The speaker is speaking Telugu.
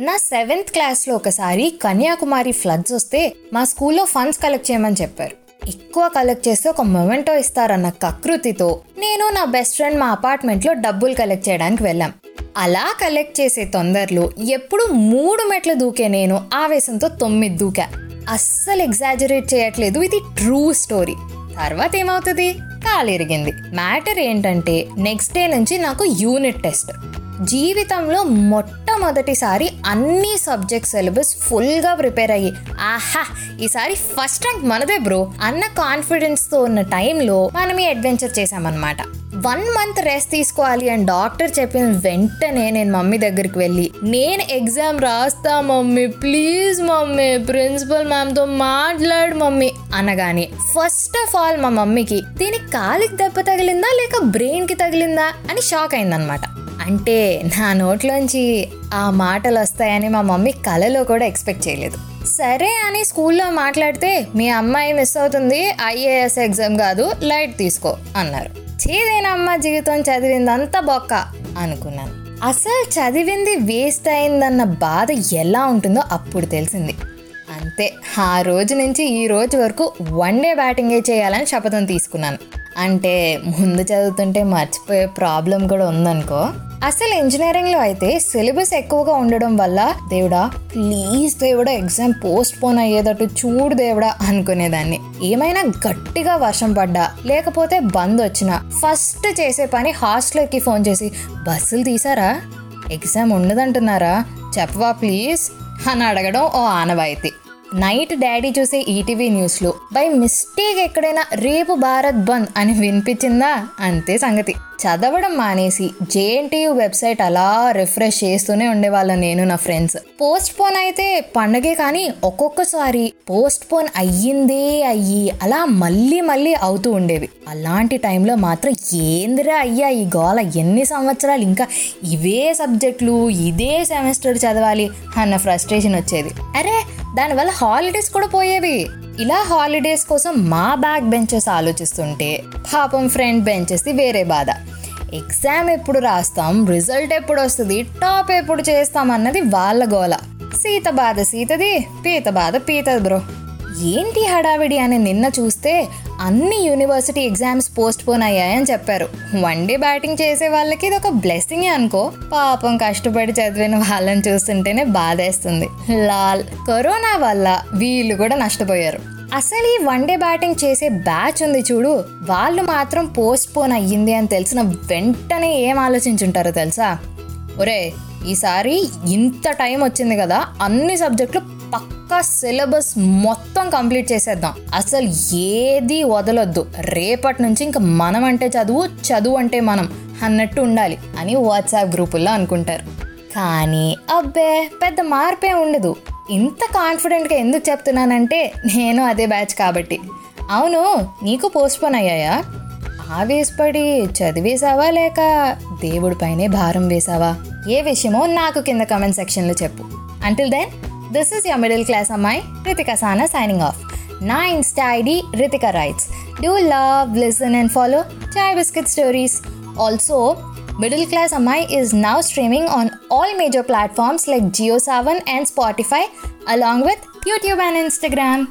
నా సెవెంత్ క్లాస్లో ఒకసారి కన్యాకుమారి ఫ్లడ్స్ వస్తే మా స్కూల్లో ఫండ్స్ కలెక్ట్ చేయమని చెప్పారు. ఎక్కువ కలెక్ట్ చేస్తే ఒక మొమెంటో ఇస్తారన్న కకృతితో నేను నా బెస్ట్ ఫ్రెండ్ మా అపార్ట్మెంట్లో డబ్బులు కలెక్ట్ చేయడానికి వెళ్ళాం. అలా కలెక్ట్ చేసే తొందరలో ఎప్పుడు మూడు మెట్లు దూకే నేను ఆవేశంతో తొమ్మిది దూకా. అస్సలు ఎగ్జాజరేట్ చేయట్లేదు ఇది ట్రూ స్టోరీ. తర్వాత ఏమవుతుంది? కాలిరిగింది మ్యాటర్ ఏంటంటే నెక్స్ట్ డే నుంచి నాకు యూనిట్ టెస్ట్. జీవితంలో మొట్టమొదటిసారి అన్ని సబ్జెక్ట్ సిలబస్ ఫుల్గా ప్రిపేర్ అయ్యి. ఆహా ఈసారి ఫస్ట్ ర్యాంక్ మనదే బ్రో. అన్న కాన్ఫిడెన్స్తో ఉన్న టైంలో మనం ఈ అడ్వెంచర్ చేసామన్నమాట వన్ మంత్ రెస్ట్ తీసుకోవాలి అని డాక్టర్ చెప్పిన వెంటనే నేను మమ్మీ దగ్గరికి వెళ్ళి నేను ఎగ్జామ్ రాస్తా మమ్మీ ప్లీజ్ మమ్మీ ప్రిన్సిపల్ మ్యామ్తో మాట్లాడు మమ్మీ అనగానే ఫస్ట్ ఆఫ్ ఆల్ మా మమ్మీకి దీనికి కాలికి దెబ్బ తగిలిందా లేక బ్రెయిన్కి తగిలిందా? అని షాక్ అయిందనమాట అంటే నా నోట్లోంచి ఆ మాటలు వస్తాయని మా మమ్మీ కలలో కూడా ఎక్స్పెక్ట్ చేయలేదు. సరే అని స్కూల్లో మాట్లాడితే మీ అమ్మాయి మిస్ అవుతుంది ఐఏఎస్ ఎగ్జామ్ కాదు లైట్ తీసుకో అన్నారు. చేదేనమ్మ జీవితం చదివిందంతా బొక్క అనుకున్నాను. అసలు చదివింది వేస్ట్ అయిందన్న బాధ ఎలా ఉంటుందో అప్పుడు తెలిసింది. అంతే ఆ రోజు నుంచి ఈ రోజు వరకు వన్ డే బ్యాటింగే చేయాలని శపథం తీసుకున్నాను. అంటే ముందు చదువుతుంటే మర్చిపోయే ప్రాబ్లం కూడా ఉందనుకో. అసలు ఇంజనీరింగ్లో అయితే సిలబస్ ఎక్కువగా ఉండడం వల్ల దేవుడా ప్లీజ్ దేవుడా ఎగ్జామ్ పోస్ట్ పోన్ అయ్యేటట్టు చూడు దేవుడా అనుకునేదాన్ని. ఏమైనా గట్టిగా వర్షం పడ్డా లేకపోతే బంద్ వచ్చినా ఫస్ట్ చేసే పని హాస్టల్కి ఫోన్ చేసి బస్సులు తీసారా? ఎగ్జామ్ ఉండదంటున్నారా చెప్పవా ప్లీజ్ అని అడగడం ఓ ఆనవాయితీ. నైట్ డాడీ చూసే ఈటీవీ న్యూస్లో బై మిస్టేక్ ఎక్కడైనా రేపు భారత్ బంద్ అని వినిపించిందా? అంతే సంగతి. చదవడం మానేసి జేఎన్టీయూ వెబ్సైట్ అలా రిఫ్రెష్ చేస్తూనే ఉండేవాళ్ళం నేను నా ఫ్రెండ్స్. పోస్ట్ పోన్ అయితే పండగే కానీ ఒక్కొక్కసారి పోస్ట్ పోన్ అయ్యిందే అయ్యి అలా మళ్ళీ మళ్ళీ అవుతూ ఉండేవి. అలాంటి టైంలో మాత్రం ఏందిరా అయ్యా ఈ గోల ఎన్ని సంవత్సరాలు ఇంకా ఇవే సబ్జెక్టులు ఇదే సెమిస్టర్ చదవాలి అన్న ఫ్రస్ట్రేషన్ వచ్చేది. అరే దానివల్ల హాలిడేస్ కూడా పోయేవి. ఇలా హాలిడేస్ కోసం మా బ్యాక్ బెంచెస్ ఆలోచిస్తుంటే పాపం ఫ్రంట్ బెంచెస్ది వేరే బాధ. ఎగ్జామ్ ఎప్పుడు రాస్తాం రిజల్ట్ ఎప్పుడు వస్తుంది టాప్ ఎప్పుడు చేస్తాం అన్నది వాళ్ళ గోల. సీత బాధ సీతది పీత బాధ పీతది బ్రో. ఏంటి హడావిడి అని నిన్న చూస్తే అన్ని యూనివర్సిటీ ఎగ్జామ్స్ పోస్ట్ పోన్ అయ్యాయని చెప్పారు. వన్ డే బ్యాటింగ్ చేసే వాళ్ళకి ఇది ఒక బ్లెస్సింగ్ అనుకో. పాపం కష్టపడి చదివిన వాళ్ళని చూస్తుంటేనే బాధేస్తుంది. లాల్ కరోనా వల్ల వీళ్ళు కూడా నష్టపోయారు. అసలు ఈ వన్ డే బ్యాటింగ్ చేసే బ్యాచ్ ఉంది చూడు. వాళ్ళు మాత్రం పోస్ట్ పోన్ అయ్యింది అని తెలిసిన వెంటనే ఏం ఆలోచించుంటారో తెలుసా? ఒరే ఈసారి ఇంత టైం వచ్చింది కదా అన్ని సబ్జెక్టులు పక్కా సిలబస్ మొత్తం కంప్లీట్ చేసేద్దాం. అసలు ఏది వదలొద్దు. రేపటి నుంచి ఇంకా మనం అంటే చదువు చదువు అంటే మనం అన్నట్టు ఉండాలి అని వాట్సాప్ గ్రూపుల్లో అనుకుంటారు. కానీ అబ్బే పెద్ద మార్పే ఉండదు. ఇంత కాన్ఫిడెంట్గా ఎందుకు చెప్తున్నానంటే నేను అదే బ్యాచ్ కాబట్టి. అవును నీకు పోస్ట్పోన్ అయ్యాయా? ఆవేశపడి చదివేశావా లేక దేవుడిపైనే భారం వేశావా? ఏ విషయమో నాకు కింద కమెంట్ సెక్షన్లో చెప్పు. Until then This is your middle class Amai, Ritika Sana signing off. nine tidy Ritika writes. Do love, listen and follow Chai Biscuit Stories. Also, Middle Class Amai is now streaming on all major platforms like JioSavan and Spotify along with YouTube and Instagram.